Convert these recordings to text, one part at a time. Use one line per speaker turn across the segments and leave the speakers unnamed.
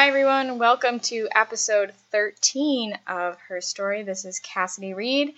Hi, everyone. Welcome to episode 13 of Her Story. This is Cassidy Reed,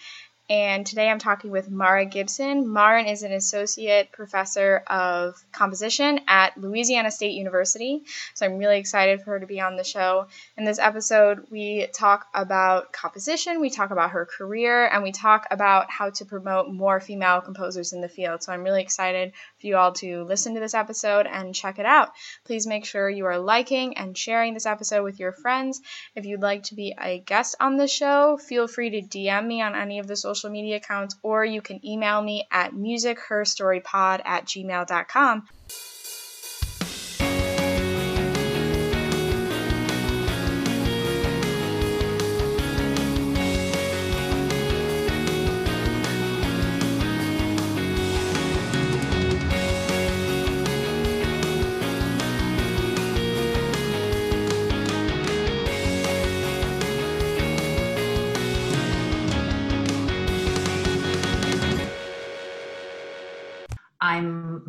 and today I'm talking with Mara Gibson. Mara is an associate professor of composition at Louisiana State University, so I'm really excited for her to be on the show. In this episode, we talk about composition, we talk about her career, and we talk about how to promote more female composers in the field. So I'm really excited for you all to listen to this episode and check it out. Please make sure you are liking and sharing this episode with your friends. If you'd like to be a guest on the show, feel free to DM me on any of the social social media accounts, or you can email me at musicherstorypod at gmail.com.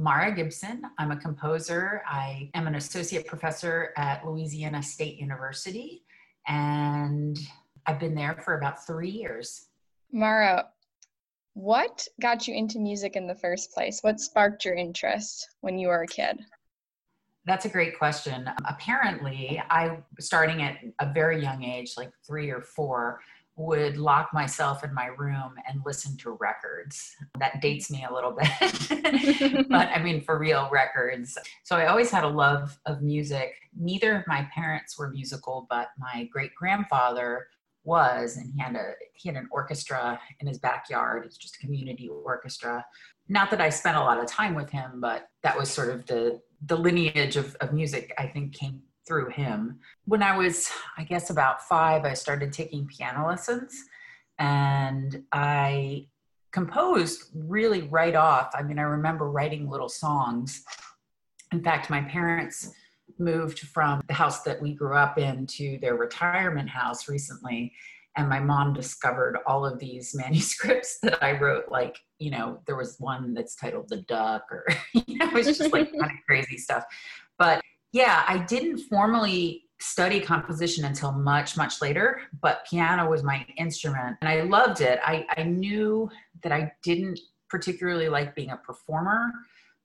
Mara Gibson. I'm a composer. I am an associate professor at Louisiana State University, and I've been there for about three years.
Mara, what got you into music in the first place? What sparked your interest when you were a kid?
That's a great question. Apparently, I starting at a very young age, like three or four, would lock myself in my room and listen to records. That dates me a little bit, but I mean, for real records. So I always had a love of music. Neither of my parents were musical, but my great grandfather was, and he had a he had an orchestra in his backyard. It's just a community orchestra. Not that I spent a lot of time with him, but that was sort of the the lineage of, of music I think came through him. When I was, I guess, about five, I started taking piano lessons and I composed really right off. I mean, I remember writing little songs. In fact, my parents moved from the house that we grew up in to their retirement house recently. And my mom discovered all of these manuscripts that I wrote. Like, you know, there was one that's titled The Duck, or, you know, it's just like kind of crazy stuff. But yeah, I didn't formally study composition until much, much later, but piano was my instrument and I loved it. I, I knew that I didn't particularly like being a performer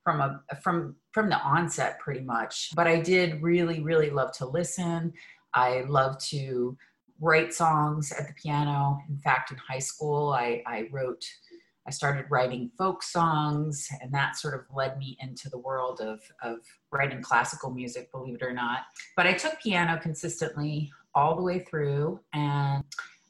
from a from from the onset pretty much but i did really really love to listen i love to write songs at the piano in fact in high school i i wrote I started writing folk songs, and that sort of led me into the world of, of writing classical music, believe it or not. But I took piano consistently all the way through, and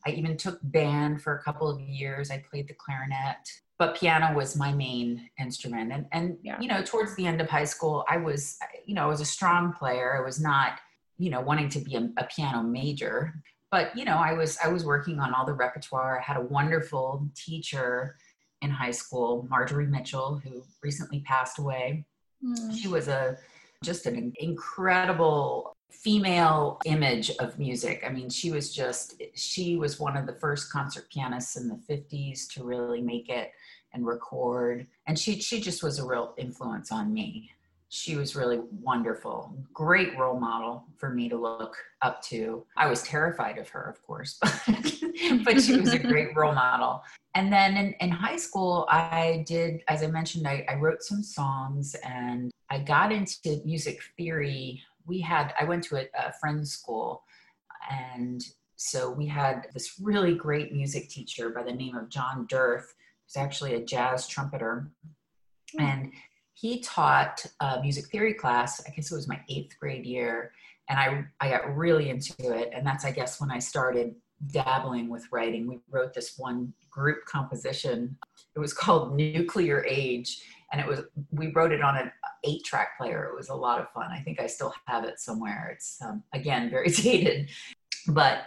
I even took band for a couple of years. I played the clarinet, but piano was my main instrument. And, and yeah. you know, towards the end of high school, I was, you know, I was a strong player. I was not, you know, wanting to be a, a piano major, but you know, I was I was working on all the repertoire. I had a wonderful teacher in high school, Marjorie Mitchell, who recently passed away. Mm. She was a just an incredible female image of music. I mean, she was just she was one of the first concert pianists in the 50s to really make it and record. And she she just was a real influence on me she was really wonderful great role model for me to look up to. I was terrified of her of course but, she was a great role model. And then in, in high school i did as i mentioned I, I wrote some songs and i got into music theory. We had i went to a, a friend's school and so we had this really great music teacher by the name of john dirth who's actually a jazz trumpeter. And he taught a music theory class. I guess it was my eighth grade year, and I I got really into it. And that's I guess when I started dabbling with writing. We wrote this one group composition. It was called Nuclear Age, and it was we wrote it on an eight track player. It was a lot of fun. I think I still have it somewhere. It's um, again very dated, but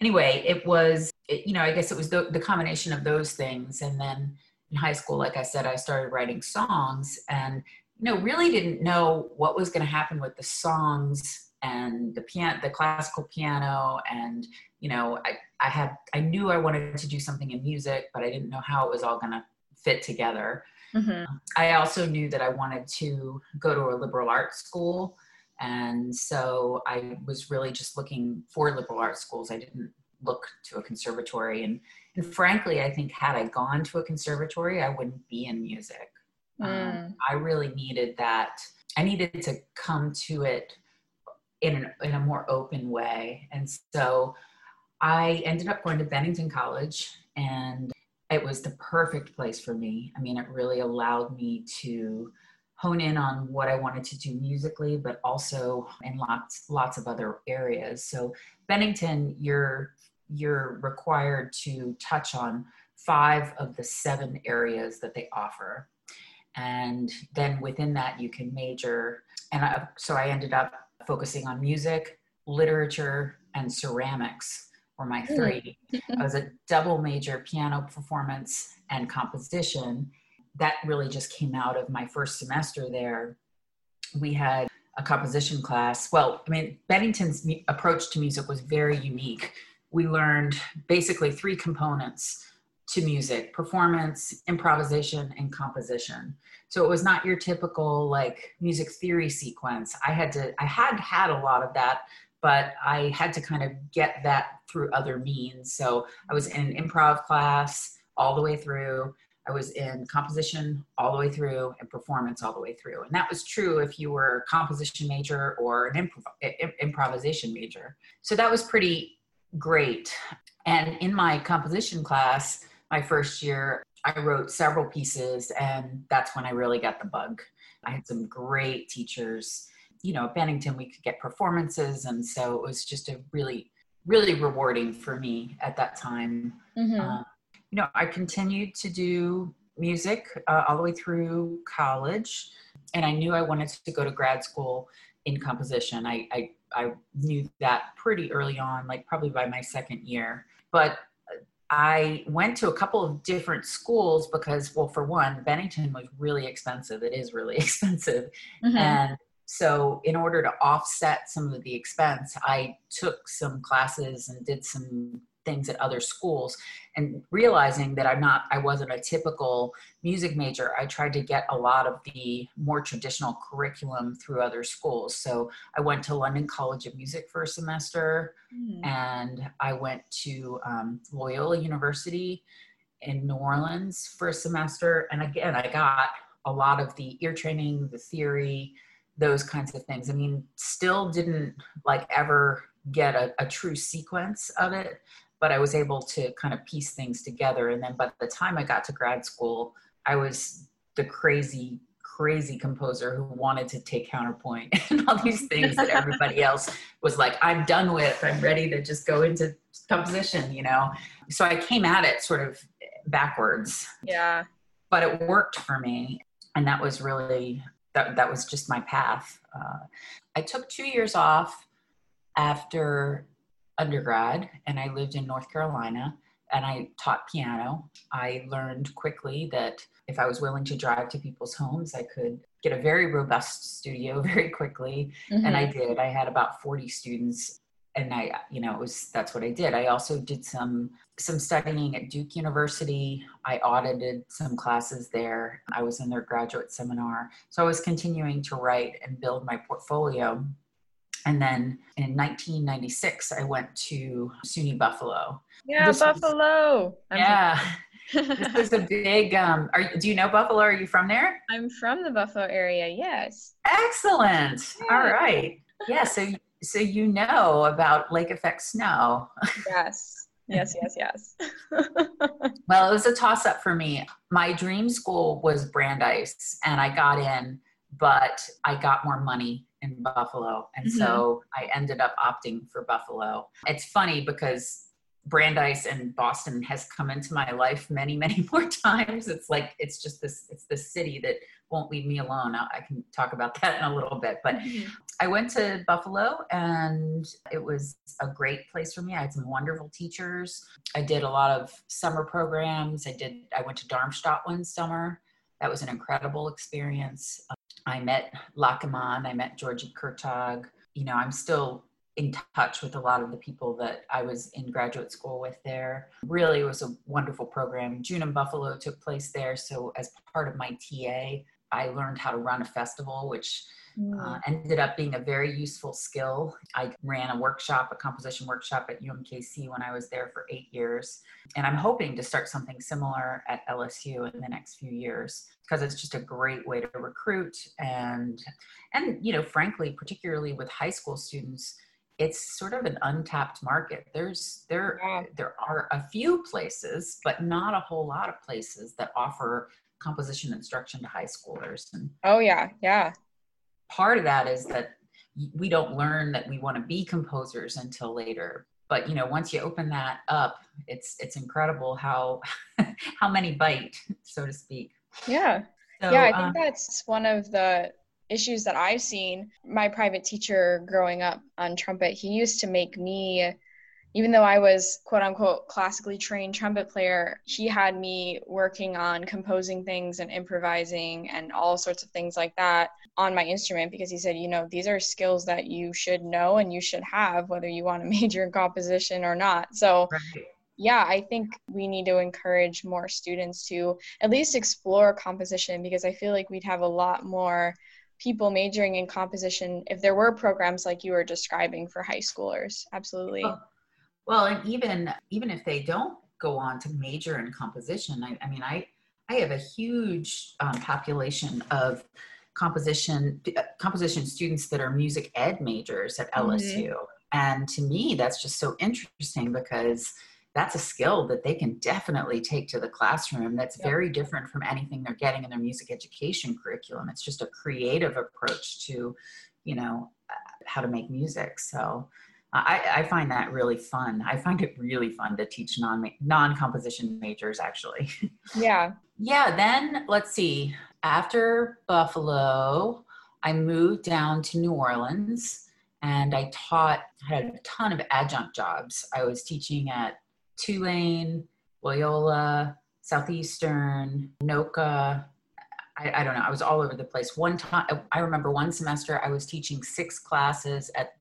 anyway, it was it, you know I guess it was the, the combination of those things, and then in high school, like I said, I started writing songs and you know really didn't know what was going to happen with the songs and the piano, the classical piano, and you know I I had I knew I wanted to do something in music, but I didn't know how it was all going to fit together. Mm-hmm. I also knew that I wanted to go to a liberal arts school And so I was really just looking for liberal arts schools. I didn't look to a conservatory. And, and frankly, I think had I gone to a conservatory, I wouldn't be in music. Mm. Um, I really needed that. I needed to come to it in, an, in a more open way. And so I ended up going to Bennington College and it was the perfect place for me. I mean, it really allowed me to hone in on what I wanted to do musically, but also in lots lots of other areas. So Bennington, you're you're required to touch on five of the seven areas that they offer. And then within that, you can major. And I, so I ended up focusing on music, literature, and ceramics were my three. I was a double major piano performance and composition. That really just came out of my first semester there. We had a composition class. Well, I mean, Bennington's approach to music was very unique. We learned basically three components to music performance, improvisation, and composition. So it was not your typical like music theory sequence. I had to, I had had a lot of that but I had to kind of get that through other means. So I was in an improv class all the way through. I was in composition all the way through and performance all the way through. And that was true if you were a composition major or an improv- improvisation major. So that was pretty great. And in my composition class, my first year, I wrote several pieces, and that's when I really got the bug. I had some great teachers you know, at Bennington, we could get performances. And so it was just a really, really rewarding for me at that time. Mm-hmm. Uh, you know, I continued to do music uh, all the way through college. And I knew I wanted to go to grad school in composition. I, I, I knew that pretty early on, like probably by my second year. But I went to a couple of different schools because, well, for one, Bennington was really expensive. It is really expensive. Mm-hmm. And so, in order to offset some of the expense, I took some classes and did some things at other schools and realizing that I'm not I wasn't a typical music major I tried to get a lot of the more traditional curriculum through other schools so I went to London College of Music for a semester mm. and I went to um, Loyola University in New Orleans for a semester and again I got a lot of the ear training the theory those kinds of things. I mean, still didn't like ever get a, a, true sequence of it, but I was able to kind of piece things together. And then by the time I got to grad school, I was the crazy, crazy composer who wanted to take counterpoint and all these things that everybody else was like, I'm done with, I'm ready to just go into composition, you know? So I came at it sort of backwards.
Yeah.
But it worked for me. And that was really that, that was just my path. Uh, I took two years off after undergrad and I lived in North Carolina and I taught piano. I learned quickly that if I was willing to drive to people's homes, I could get a very robust studio very quickly. Mm-hmm. And I did. I had about 40 students and I, you know, it was that's what I did. I also did some some studying at Duke University. I audited some classes there. I was in their graduate seminar, so I was continuing to write and build my portfolio. And then in 1996, I went to SUNY Buffalo.
Yeah, this Buffalo.
Was, yeah. this is a big um are do you know buffalo are you from there
i'm from the buffalo area yes
excellent yeah. all right yeah so so you know about lake effect snow.
Yes. Yes, yes, yes.
well, it was a toss up for me. My dream school was Brandeis, and I got in, but I got more money in Buffalo. And mm-hmm. so I ended up opting for Buffalo. It's funny because Brandeis and Boston has come into my life many, many more times. It's like it's just this it's this city that won't leave me alone. I can talk about that in a little bit. But mm-hmm. I went to Buffalo and it was a great place for me. I had some wonderful teachers. I did a lot of summer programs. I did I went to Darmstadt one summer. That was an incredible experience. I met Lachenmann, I met György Kurtág. You know, I'm still in touch with a lot of the people that I was in graduate school with there. Really, was a wonderful program. June in Buffalo took place there. So, as part of my TA I learned how to run a festival, which uh, mm. ended up being a very useful skill. I ran a workshop, a composition workshop at UMKC when I was there for eight years. And I'm hoping to start something similar at LSU in the next few years because it's just a great way to recruit and and you know frankly particularly with high school students it's sort of an untapped market there's there yeah. there are a few places but not a whole lot of places that offer composition instruction to high schoolers and
oh yeah yeah.
part of that is that we don't learn that we want to be composers until later but you know once you open that up it's it's incredible how how many bite so to speak.
Yeah. So, yeah i think um, that's one of the issues that i've seen. My private teacher growing up on trumpet he used to make me even though I was quote unquote classically trained trumpet player, he had me working on composing things and improvising and all sorts of things like that on my instrument because he said, you know, these are skills that you should know and you should have whether you want to major in composition or not. So right. yeah, I think we need to encourage more students to at least explore composition because I feel like we'd have a lot more people majoring in composition if there were programs like you were describing for high schoolers. Absolutely. Oh
well, and even even if they don't go on to major in composition, I, I mean, I I have a huge um, population of composition uh, composition students that are music ed majors at LSU, mm-hmm. and to me, that's just so interesting because that's a skill that they can definitely take to the classroom that's yep. very different from anything they're getting in their music education curriculum it's just a creative approach to you know uh, how to make music so I, I, find that really fun. I find it really fun to teach non non composition majors actually.
Yeah.
yeah. Then let's see. After Buffalo, I moved down to New Orleans and I taught. I had a ton of adjunct jobs. I was teaching at Tulane, Loyola, Southeastern, NOCCA. I, I don't know. I was all over the place. One time, I remember one semester I was teaching six classes at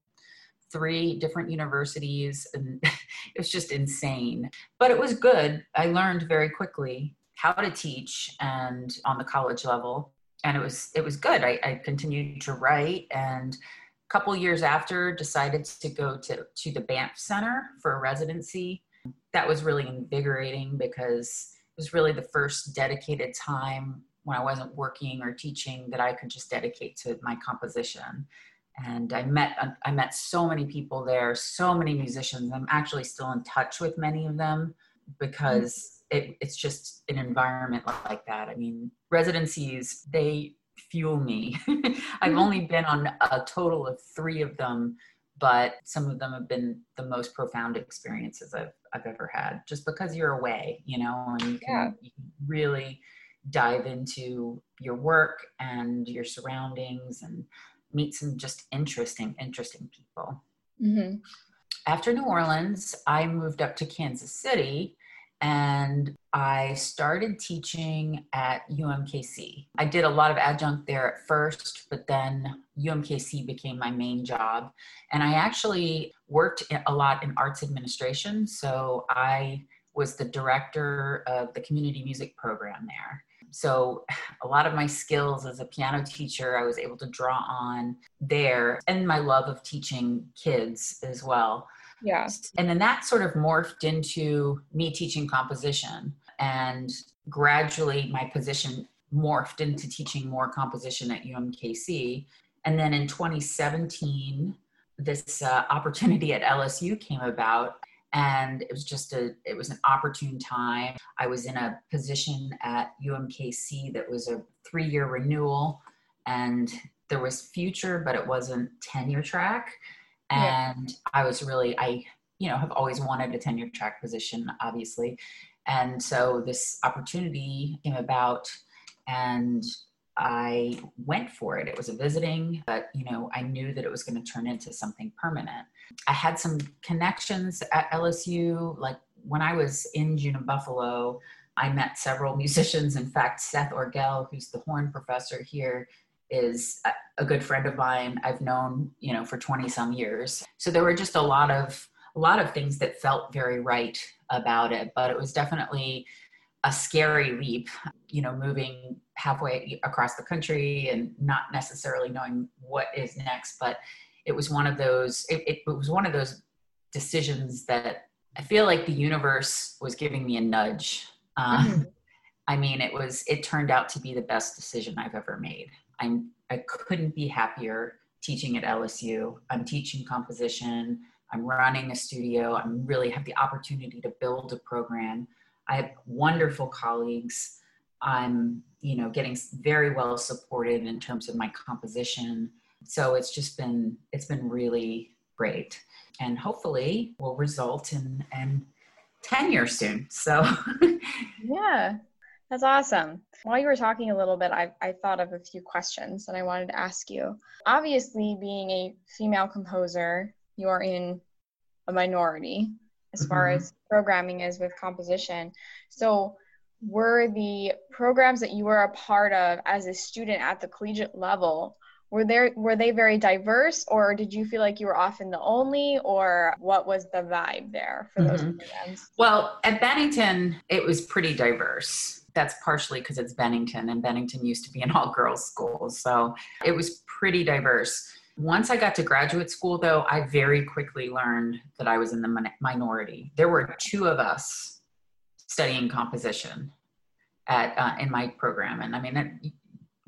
three different universities and it was just insane. But it was good. I learned very quickly how to teach and on the college level. And it was it was good. I, I continued to write and a couple years after decided to go to to the banff center for a residency. That was really invigorating because it was really the first dedicated time when i wasn't working or teaching that i could just dedicate to my composition and I met uh, I met so many people there, so many musicians. I'm actually still in touch with many of them mm-hmm. because it, it's just an environment like that. I mean, residencies they fuel me. I've mm-hmm. only been on a total of three of them, but some of them have been the most profound experiences I've I've ever had. Just because you're away, you know, and you can, yeah. you can really dive into your work and your surroundings and meet some just interesting, interesting people. Mm-hmm. After New Orleans, I moved up to Kansas City and I started teaching at UMKC. I did a lot of adjunct there at first, but then UMKC became my main job. And I actually worked a lot in arts administration. So I was the director of the community music program there so a lot of my skills as a piano teacher i was able to draw on there and my love of teaching kids as well.
Yeah.
And then that sort of morphed into me teaching composition and gradually my position morphed into teaching more composition at umkc and then in 2017 this uh, opportunity at lsu came about and it was just a it was an opportune time. I was in a position at umkc that was a three year renewal and there was future but it wasn't tenure track. And yeah. i was really i you know have always wanted a tenure track position obviously. And so this opportunity came about and I went for it. It was a visiting, but you know, I knew that it was going to turn into something permanent. I had some connections at LSU. Like when I was in June in Buffalo, I met several musicians. In fact, Seth Orgel, who's the horn professor here, is a good friend of mine. I've known, you know, for 20 some years. So there were just a lot of a lot of things that felt very right about it, but it was definitely a scary leap, you know, moving halfway across the country and not necessarily knowing what is next. But it was one of those, it, it was one of those decisions that I feel like the universe was giving me a nudge. Uh, mm-hmm. I mean, it was, it turned out to be the best decision I've ever made. I'm, I couldn't be happier teaching at LSU. I'm teaching composition. I'm running a studio. i'm really have the opportunity to build a program. I have wonderful colleagues. I'm, you know, getting very well supported in terms of my composition. So it's just been, it's been really great. And hopefully will result in, in tenure soon. So
yeah, that's awesome. While you were talking a little bit, I, I thought of a few questions that I wanted to ask you. Obviously, being a female composer, you are in a minority as far mm-hmm. as programming is with composition. So, were the programs that you were a part of as a student at the collegiate level were there were they very diverse or did you feel like you were often the only or what was the vibe there for those mm-hmm. programs
well at bennington it was pretty diverse that's partially because it's bennington and bennington used to be an all girls school so it was pretty diverse once I got to graduate school, though, I very quickly learned that I was in the minority. There were two of us studying composition at uh, in my program, and I mean, that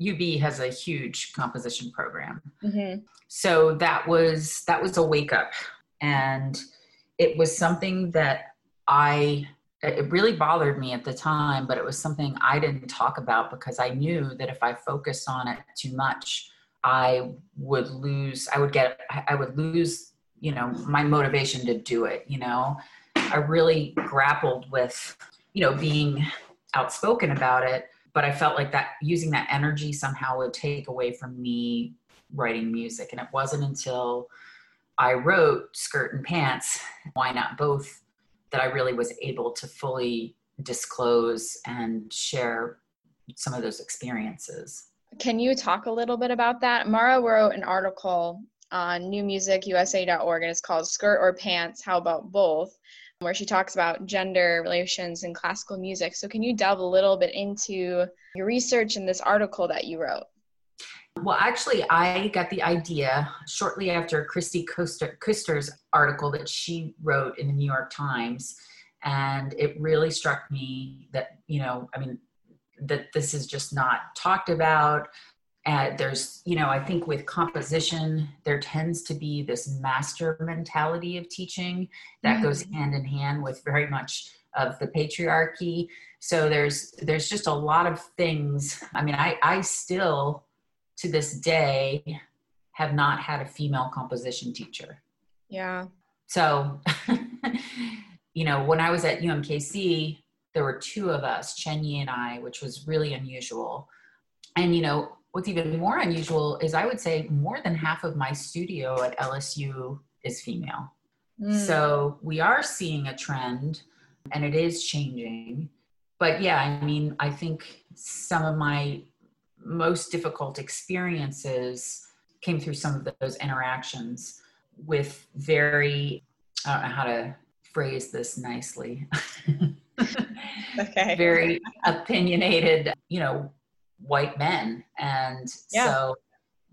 UB has a huge composition program. Mm-hmm. So that was that was a wake up, and it was something that I it really bothered me at the time, but it was something I didn't talk about because I knew that if I focused on it too much, I would lose, I would get, I would lose, you know, my motivation to do it. You know, I really grappled with, you know, being outspoken about it, but I felt like that using that energy somehow would take away from me writing music. And it wasn't until I wrote Skirt and Pants, Why Not Both, that I really was able to fully disclose and share some of those experiences.
Can you talk a little bit about that? Mara wrote an article on newmusicusa.org and it's called Skirt or Pants, How About Both? Where she talks about gender relations in classical music. So, can you delve a little bit into your research in this article that you wrote?
Well, actually, I got the idea shortly after Christy Kuster's article that she wrote in the New York Times. And it really struck me that, you know, I mean, that this is just not talked about. And there's, you know, I think with composition, there tends to be this master mentality of teaching that mm-hmm. goes hand in hand with very much of the patriarchy. So there's there's just a lot of things. I mean, I I still to this day have not had a female composition teacher.
Yeah.
So, you know, when I was at UMKC, there were two of us, Chen Yi and I, which was really unusual. And, you know, what's even more unusual is I would say more than half of my studio at LSU is female. Mm. So we are seeing a trend and it is changing. But yeah, I mean, I think some of my most difficult experiences came through some of those interactions with very, I don't know how to phrase this nicely. okay. very opinionated, you know, white men. And yeah. so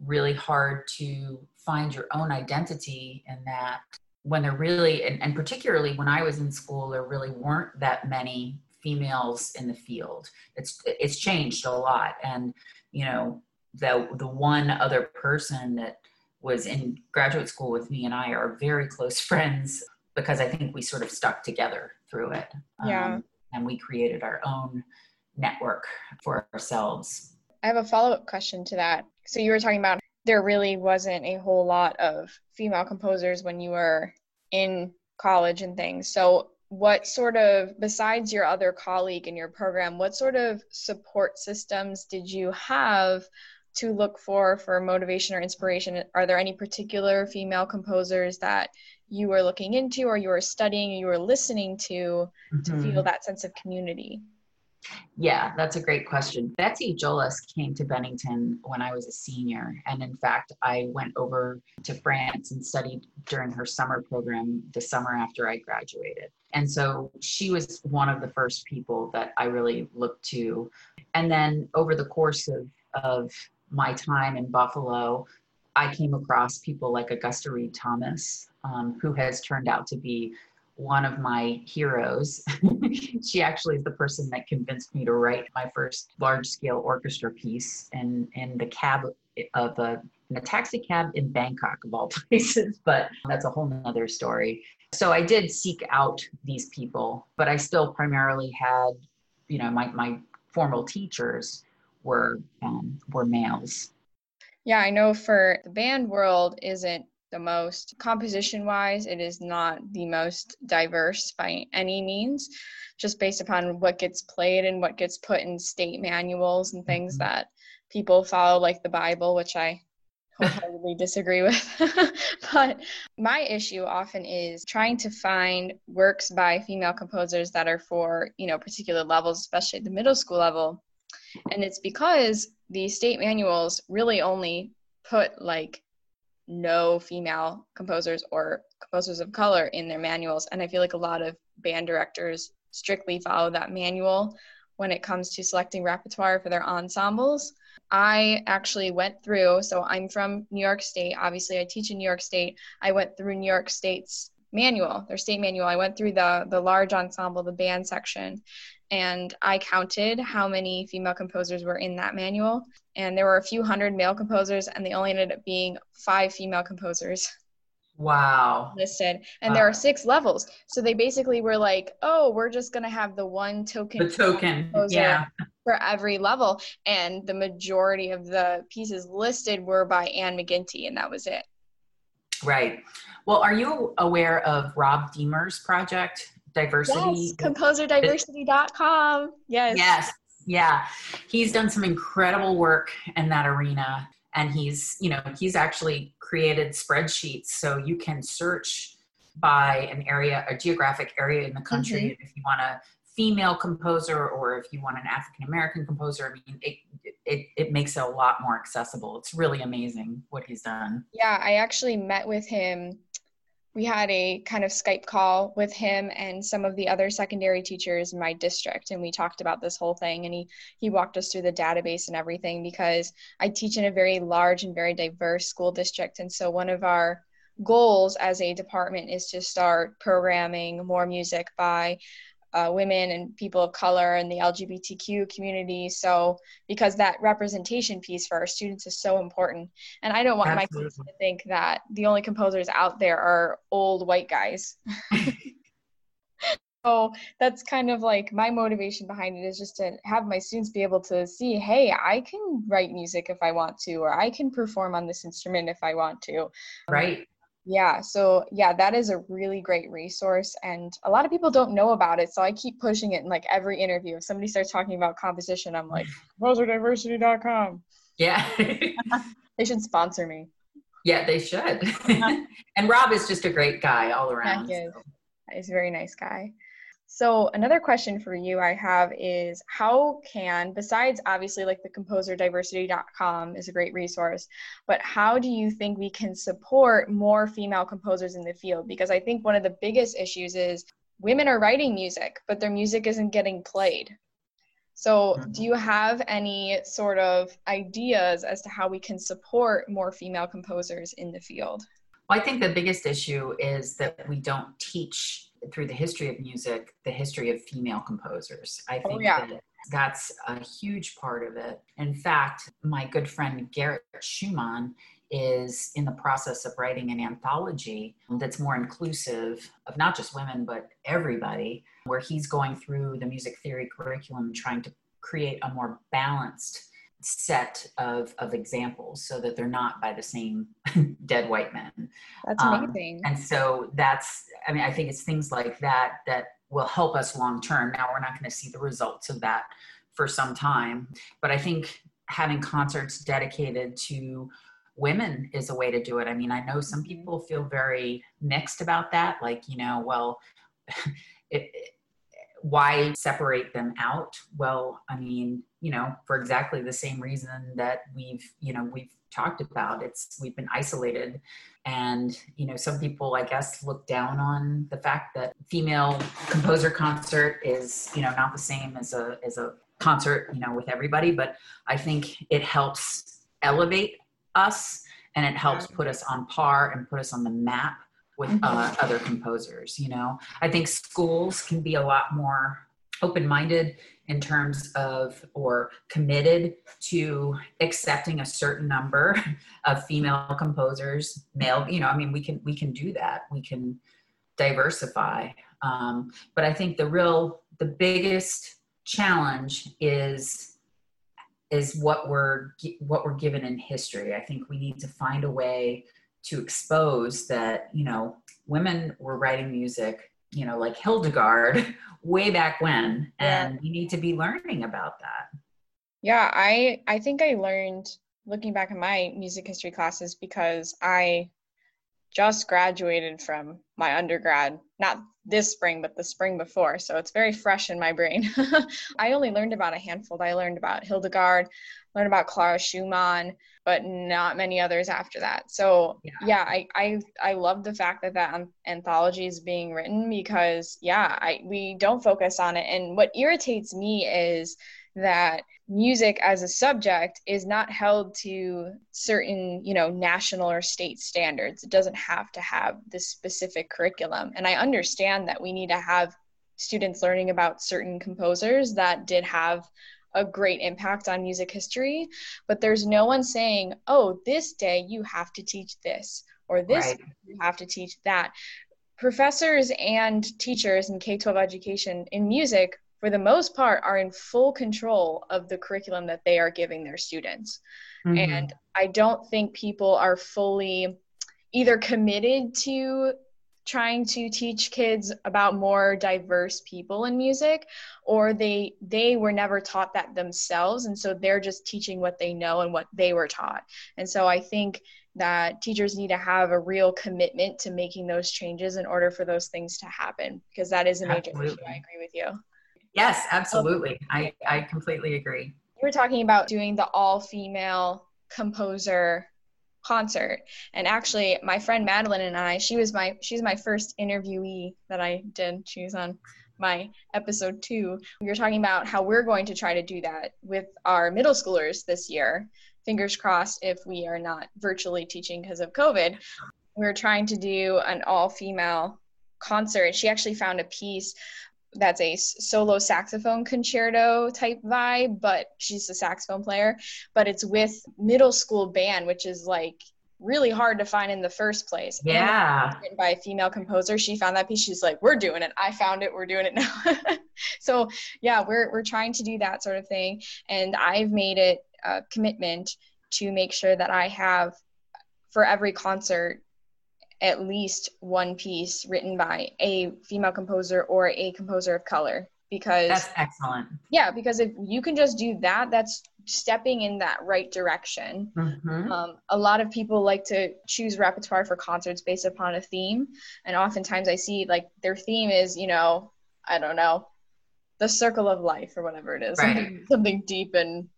really hard to find your own identity in that when there really and, and particularly when I was in school, there really weren't that many females in the field. It's it's changed a lot. And, you know, the the one other person that was in graduate school with me and I are very close friends because I think we sort of stuck together through it.
Yeah. Um,
and we created our own network for ourselves.
I have a follow up question to that. So you were talking about there really wasn't a whole lot of female composers when you were in college and things. So what sort of besides your other colleague in your program what sort of support systems did you have to look for for motivation or inspiration are there any particular female composers that you were looking into or you were studying or you were listening to mm-hmm. to feel that sense of community
Yeah, that's a great question. Betsy Jolas came to Bennington when I was a senior. And in fact, I went over to France and studied during her summer program the summer after I graduated. And so she was one of the first people that I really looked to. And then over the course of, of my time in Buffalo, I came across people like Augusta Read Thomas, um, who has turned out to be one of my heroes. she actually is the person that convinced me to write my first large scale orchestra piece in, in the cab of a, a taxi cab in Bangkok, of all places, but that's a whole nother story. So I did seek out these people, but I still primarily had, you know, my, my formal teachers were um, were males.
Yeah, I know for the band world isn't the most. Composition wise it is not the most diverse by any means just based upon what gets played and what gets put in state manuals and things mm-hmm. that people follow like the bible which i wholeheartedly disagree with. But my issue often is trying to find works by female composers that are for you know particular levels especially at the middle school level. And it's because the state manuals really only put like no female composers or composers of color in their manuals. And I feel like a lot of band directors strictly follow that manual when it comes to selecting repertoire for their ensembles. I actually went through, so I'm from New York State. Obviously, I teach in New York State. I went through New York State's manual, their state manual. I went through the the large ensemble, the band section, and I counted how many female composers were in that manual. And there were a few hundred male composers, and they only ended up being five female composers.
Wow.
Listed. And wow. there are six levels. So they basically were like, oh, we're just going to have the one token.
The token. Yeah.
For every level. And the majority of the pieces listed were by Anne McGinty, and that was it.
Right. Well, are you aware of Rob Deemer's project? Diversity.
Yes, composerdiversity.com. Yes.
Yes. Yeah. He's done some incredible work in that arena. And he's, you know, he's actually created spreadsheets so you can search by an area, a geographic area in the country. Mm-hmm. If you want a female composer or if you want an African American composer, I mean, it, it, it makes it a lot more accessible. It's really amazing what he's done.
Yeah, I actually met with him we had a kind of Skype call with him and some of the other secondary teachers in my district and we talked about this whole thing and he he walked us through the database and everything because I teach in a very large and very diverse school district and so one of our goals as a department is to start programming more music by uh, women and people of color and the LGBTQ community. So, because that representation piece for our students is so important. And I don't want Absolutely. my kids to think that the only composers out there are old white guys. so, that's kind of like my motivation behind it is just to have my students be able to see hey, I can write music if I want to, or I can perform on this instrument if I want to.
Right.
Yeah, so yeah, that is a really great resource and a lot of people don't know about it. So I keep pushing it in like every interview. If somebody starts talking about composition, I'm like, composerdiversity.com.
Yeah.
they should sponsor me.
Yeah, they should. Uh-huh. and Rob is just a great guy all around.
He is. He's a very nice guy. So another question for you I have is how can, besides obviously like the composerdiversity.com is a great resource, but how do you think we can support more female composers in the field? Because I think one of the biggest issues is women are writing music, but their music isn't getting played. So mm-hmm. do you have any sort of ideas as to how we can support more female composers in the field?
Well, I think the biggest issue is that we don't teach through the history of music, the history of female composers. I oh, think oh, yeah. that that's a huge part of it. In fact, my good friend Garrett Schumann is in the process of writing an anthology that's more inclusive of not just women, but everybody, where he's going through the music theory curriculum trying to create a more balanced set of, of examples so that they're not by the same dead white men.
That's um, amazing.
Um, and so that's, I mean, I think it's things like that that will help us long term. Now we're not going to see the results of that for some time, but I think having concerts dedicated to women is a way to do it. I mean, I know some mm-hmm. people feel very mixed about that, like, you know, well, it, why separate them out? Well, I mean, you know, for exactly the same reason that we've, you know, we've talked about. It's we've been isolated and you know some people i guess look down on the fact that female composer concert is you know not the same as a as a concert you know with everybody but i think it helps elevate us and it helps put us on par and put us on the map with mm-hmm. uh, other composers you know? I think schools can be a lot more open-minded in terms of or committed to accepting a certain number of female composers male you know i mean we can we can do that. We can diversify. Um, but i think the real the biggest challenge is is what we're what we're given in history. I think we need to find a way to expose that you know women were writing music you know like hildegard way back when and yeah. we need to be learning about that
yeah i i think i learned looking back at my music history classes because i just graduated from my undergrad not this spring but the spring before so it's very fresh in my brain i only learned about a handful i learned about hildegard learned about clara schumann but not many others after that. So yeah, yeah I, I I love the fact that that anthology is being written because yeah, I we don't focus on it. And what irritates me is that music as a subject is not held to certain you know national or state standards it doesn't have to have this specific curriculum and i understand that we need to have students learning about certain composers that did have a great impact on music history, but there's no one saying, oh, this day you have to teach this, or this right. you have to teach that. Professors and teachers in K 12 education in music, for the most part, are in full control of the curriculum that they are giving their students. Mm-hmm. And I don't think people are fully either committed to trying to teach kids about more diverse people in music or they they were never taught that themselves and so they're just teaching what they know and what they were taught and so i think that teachers need to have a real commitment to making those changes in order for those things to happen because that is a major absolutely. issue i agree with you
yes absolutely i i completely agree
you were talking about doing the all female composer concert. And actually, my friend Madeline and I, she was my she's my first interviewee that I did. She was on my episode two. We were talking about how we're going to try to do that with our middle schoolers this year. Fingers crossed if we are not virtually teaching because of COVID. We're trying to do an all female concert. She actually found a piece that's a solo saxophone concerto type vibe, but she's a saxophone player. But it's with middle school band, which is like really hard to find in the first place.
Yeah.
written by a female composer. She found that piece. She's like, we're doing it. I found it. We're doing it now. so yeah, we're we're trying to do that sort of thing. And I've made it a commitment to make sure that I have for every concert at least one piece written by a female composer or a composer of color because
that's excellent
yeah because if you can just do that that's stepping in that right direction mm-hmm. um, a lot of people like to choose repertoire for concerts based upon a theme and oftentimes i see like their theme is you know i don't know the circle of life or whatever it is right. something, something deep and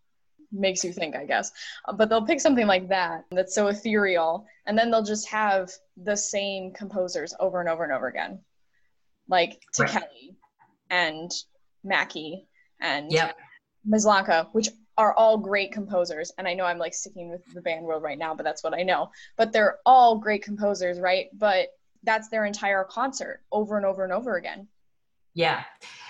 makes you think, I guess. Uh, but they'll pick something like that that's so ethereal, and then they'll just have the same composers over and over and over again, like to right. Kelly and Mackey and
yep.
Maslanka, which are all great composers. And I know I'm like sticking with the band world right now, but that's what I know. But they're all great composers, right? But that's their entire concert over and over and over again.
Yeah.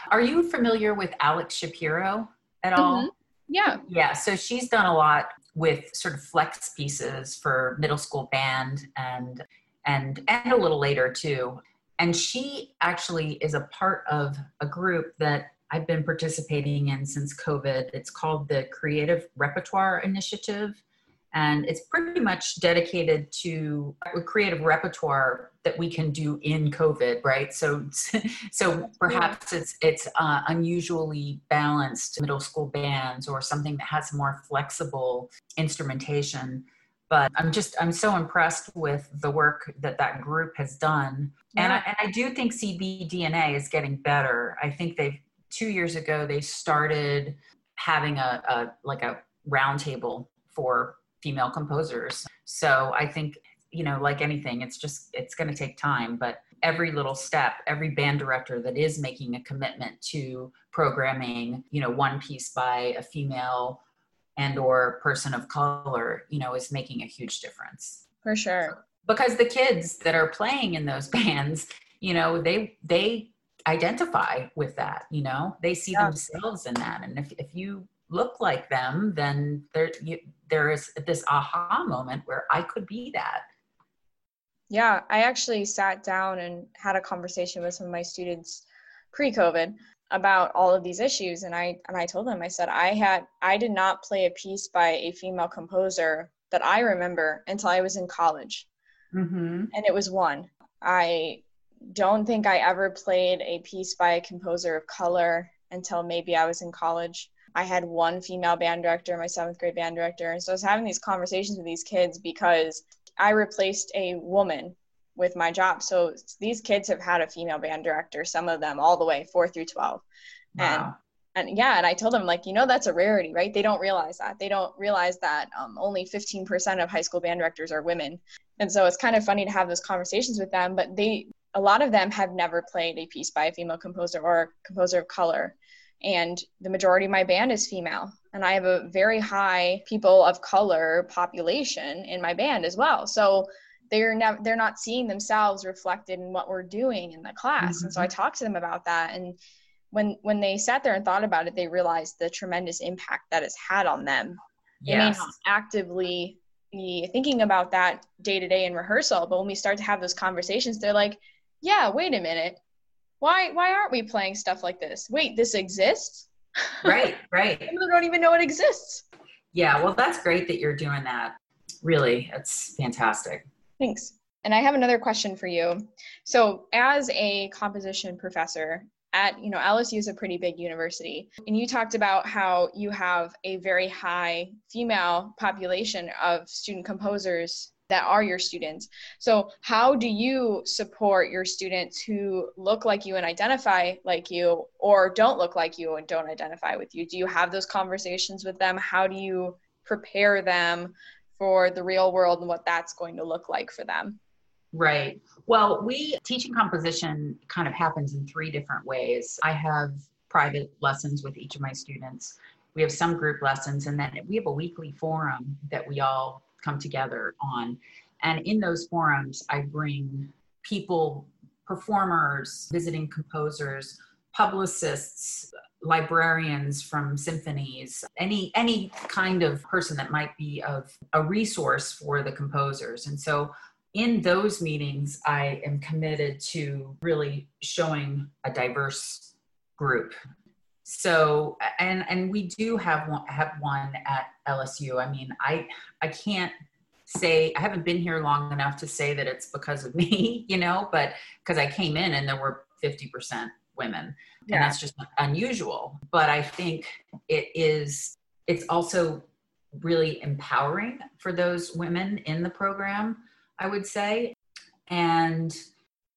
Are you familiar with Alex Shapiro at all? Mm-hmm.
Yeah.
Yeah. So she's done a lot with sort of flex pieces for middle school band and and and a little later too. And she actually is a part of a group that I've been participating in since COVID. It's called the Creative Repertoire Initiative and it's pretty much dedicated to a creative repertoire that we can do in covid right? So so perhaps it's it's uh, unusually balanced middle school bands or something that has more flexible instrumentation. But i'm just i'm so impressed with the work that that group has done. Yeah. and, I, and i do think cbdna is getting better. I think they've two years ago they started having a, a like a roundtable for female composers. So i think you know like anything it's just it's going to take time but every little step every band director that is making a commitment to programming you know one piece by a female and or person of color you know is making a huge difference.
For sure.
Because the kids that are playing in those bands you know they they identify with that you know? They see yeah. themselves in that. And if, if you look like them then there you, there is this aha moment where i could be that.
Yeah i actually sat down and had a conversation with some of my students pre-covid about all of these issues and i and i told them i said i had i did not play a piece by a female composer that i remember until i was in college. Mm-hmm. and it was one. I don't think i ever played a piece by a composer of color until maybe i was in college i had one female band director my seventh grade band director and so i was having these conversations with these kids because i replaced a woman with my job. So these kids have had a female band director, some of them all the way four through 12. Wow. And, and yeah, and I told them like, you know, that's a rarity, right? They don't realize that. They don't realize that um, only 15% of high school band directors are women. And so it's kind of funny to have those conversations with them, but they, a lot of them have never played a piece by a female composer or a composer of color. And the majority of my band is female. And I have a very high people of color population in my band as well. So they're never they're not seeing themselves reflected in what we're doing in the class mm-hmm. and so i mm-hmm. talked to them about that and when when they sat there and thought about it they realized the tremendous impact that it's had on them yes. they may not actively be thinking about that day to day in rehearsal but when we start to have those conversations they're like yeah wait a minute why why aren't we playing stuff like this? Wait this exists?
Right right.
People don't even know it exists.
Yeah well that's great that you're doing that. Really it's fantastic.
Thanks. And I have another question for you. So, as a composition professor at, you know, LSU is a pretty big university, and you talked about how you have a very high female population of student composers that are your students. So, how do you support your students who look like you and identify like you, or don't look like you and don't identify with you? Do you have those conversations with them? How do you prepare them for the real world and what that's going to look like for them.
Right. Well, we teaching composition kind of happens in three different ways. I have private lessons with each of my students. We have some group lessons, and then we have a weekly forum that we all come together on. And in those forums, I bring people, performers, visiting composers, publicists, librarians from symphonies any any kind of person that might be of a resource for the composers and so in those meetings i am committed to really showing a diverse group so and and we do have one have one at lsu i mean i i can't say i haven't been here long enough to say that it's because of me you know but because i came in and there were 50% women. Yeah. and that's just unusual. But i think it is it's also really empowering for those women in the program i would say. And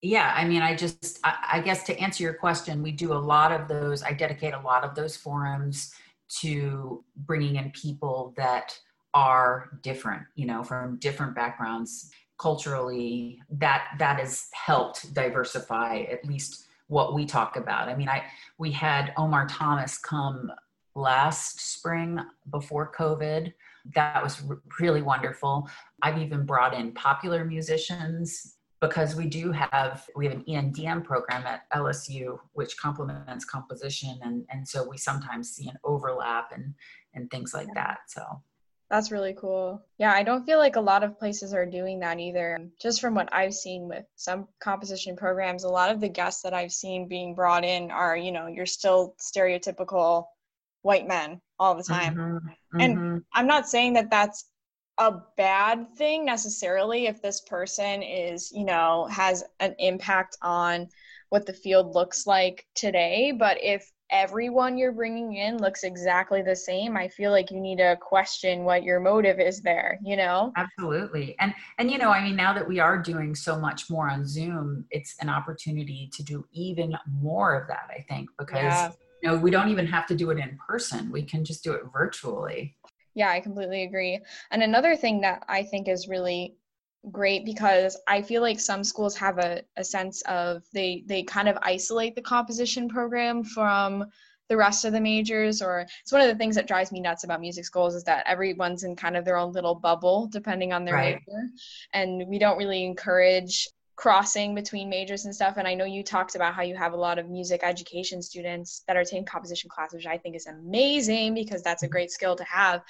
yeah i mean i just I, I, guess to answer your question we do a lot of those i dedicate a lot of those forums to bringing in people that are different you know from different backgrounds culturally that that has helped diversify at least what we talk about. I mean, I we had Omar Thomas come last spring before COVID. That was really wonderful. I've even brought in popular musicians because we do have we have an EMDM program at LSU which complements composition and and so we sometimes see an overlap and and things like that. So
that's really cool. Yeah, I don't feel like a lot of places are doing that either. Just from what I've seen with some composition programs, a lot of the guests that I've seen being brought in are, you know, you're still stereotypical white men all the time. Mm-hmm. Mm-hmm. And I'm not saying that that's a bad thing necessarily if this person is, you know, has an impact on what the field looks like today, but if everyone you're bringing in looks exactly the same, I feel like you need to question what your motive is there, you know?
Absolutely. And and you know, I mean now that we are doing so much more on Zoom, it's an opportunity to do even more of that, I think, because yeah. you know, we don't even have to do it in person. We can just do it virtually.
Yeah, I completely agree. And another thing that I think is really great because I feel like some schools have a, a sense of they they kind of isolate the composition program from the rest of the majors or it's one of the things that drives me nuts about music schools is that everyone's in kind of their own little bubble depending on their right. major and we don't really encourage crossing between majors and stuff and i know you talked about how you have a lot of music education students that are taking composition classes which i think is amazing because that's a mm-hmm. great skill to have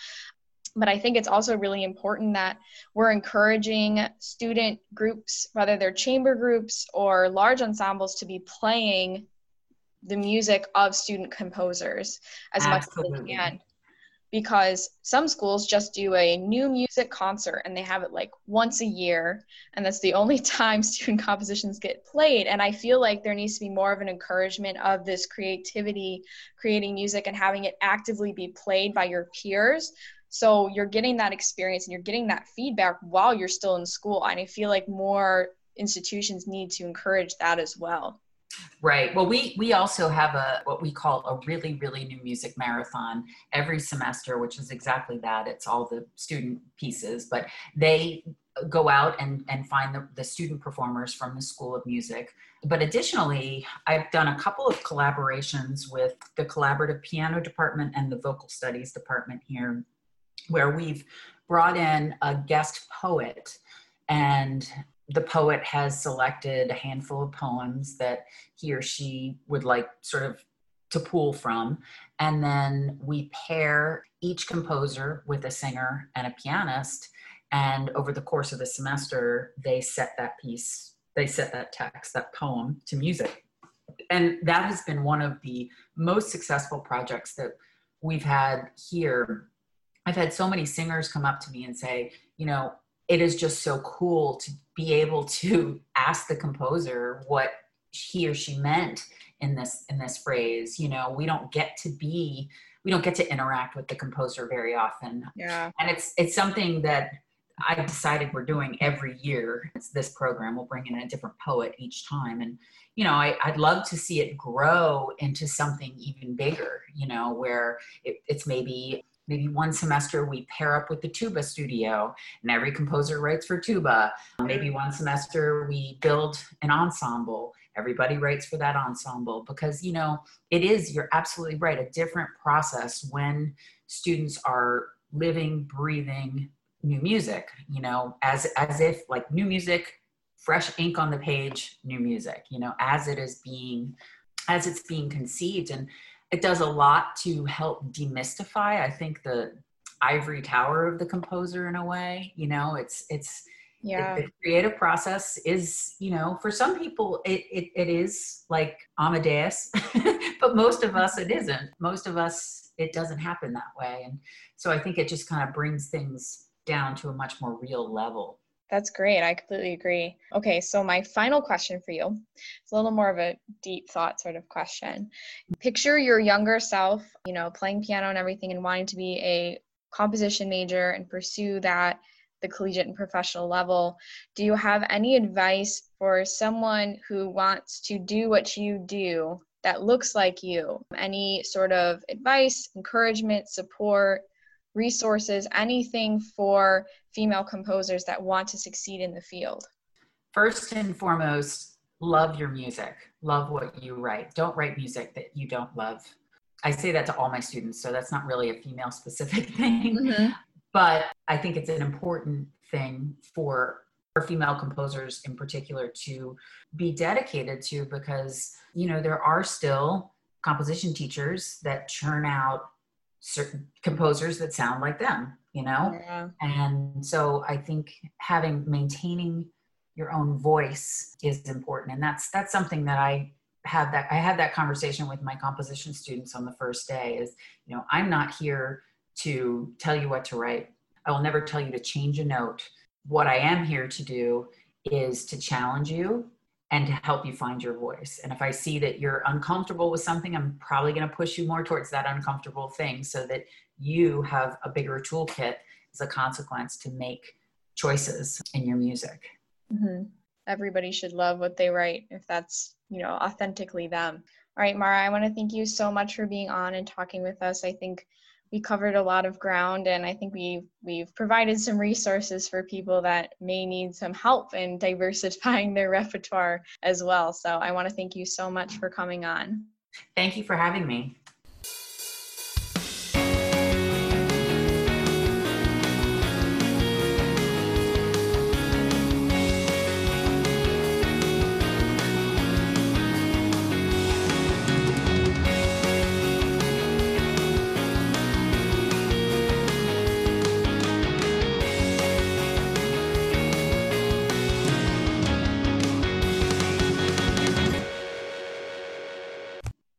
but I think it's also really important that we're encouraging student groups, whether they're chamber groups or large ensembles, to be playing the music of student composers as Absolutely. much as they can. Because some schools just do a new music concert and they have it like once a year, and that's the only time student compositions get played. And I feel like there needs to be more of an encouragement of this creativity, creating music, and having it actively be played by your peers so you're getting that experience and you're getting that feedback while you're still in school. And I feel like more institutions need to encourage that as well.
Right. Well, we we also have a what we call a really really new music marathon every semester, which is exactly that. It's all the student pieces, but they go out and and find the, the student performers from the School of Music. But additionally, I've done a couple of collaborations with the collaborative piano department and the vocal studies department here where we've brought in a guest poet and the poet has selected a handful of poems that he or she would like sort of to pull from. And then we pair each composer with a singer and a pianist. And over the course of the semester they set that piece they set that text that poem to music. And that has been one of the most successful projects that we've had here. I've had so many singers come up to me and say, you know, it is just so cool to be able to ask the composer what he or she meant in this in this phrase. You know, we don't get to be we don't get to interact with the composer very often.
Yeah.
And it's it's something that i've decided we're doing every year. It's this program. We'll bring in a different poet each time. And, you know, I, would love to see it grow into something even bigger, you know, where it, it's maybe maybe one semester we pair up with the tuba studio and every composer writes for tuba. Maybe one semester we build an ensemble. Everybody writes for that ensemble because you know it is you're absolutely right a different process when students are living breathing new music you know as as if like new music fresh ink on the page new music you know as it is being as it's being conceived. And it does a lot to help demystify i think the ivory tower of the composer in a way you know? It's it's
yeah.
the creative process is you know for some people it, it, it is like amadeus but most of us it isn't. Most of us it doesn't happen that way. And so i think it just kind of brings things down to a much more real level
that's great. I completely agree. Okay, so my final question for you it's a little more of a deep thought sort of question. Picture your younger self, you know, playing piano and everything and wanting to be a composition major and pursue that the collegiate and professional level. Do you have any advice for someone who wants to do what you do that looks like you? Any sort of advice, encouragement, support? Resources, anything for female composers that want to succeed in the field?
First and foremost, love your music. Love what you write. Don't write music that you don't love. I say that to all my students, so that's not really a female specific thing. Mm-hmm. But I think it's an important thing for for female composers in particular to be dedicated to because you know there are still composition teachers that churn out certain composers that sound like them you know? Yeah. and so i think having maintaining your own voice is important. And that's that's something that i have that i had that conversation with my composition students on the first day is you know i'm not here to tell you what to write. I will never tell you to change a note. What i am here to do is to challenge you and to help you find your voice. And if I see that you're uncomfortable with something, I'm probably going to push you more towards that uncomfortable thing so that you have a bigger toolkit as a consequence to make choices in your music.
Mm-hmm. Everybody should love what they write if that's, you know, authentically them. All right, Mara, I want to thank you so much for being on and talking with us. I think we covered a lot of ground and I think we we've provided some resources for people that may need some help in diversifying their repertoire as well. So I want to thank you so much for coming on.
Thank you for having me.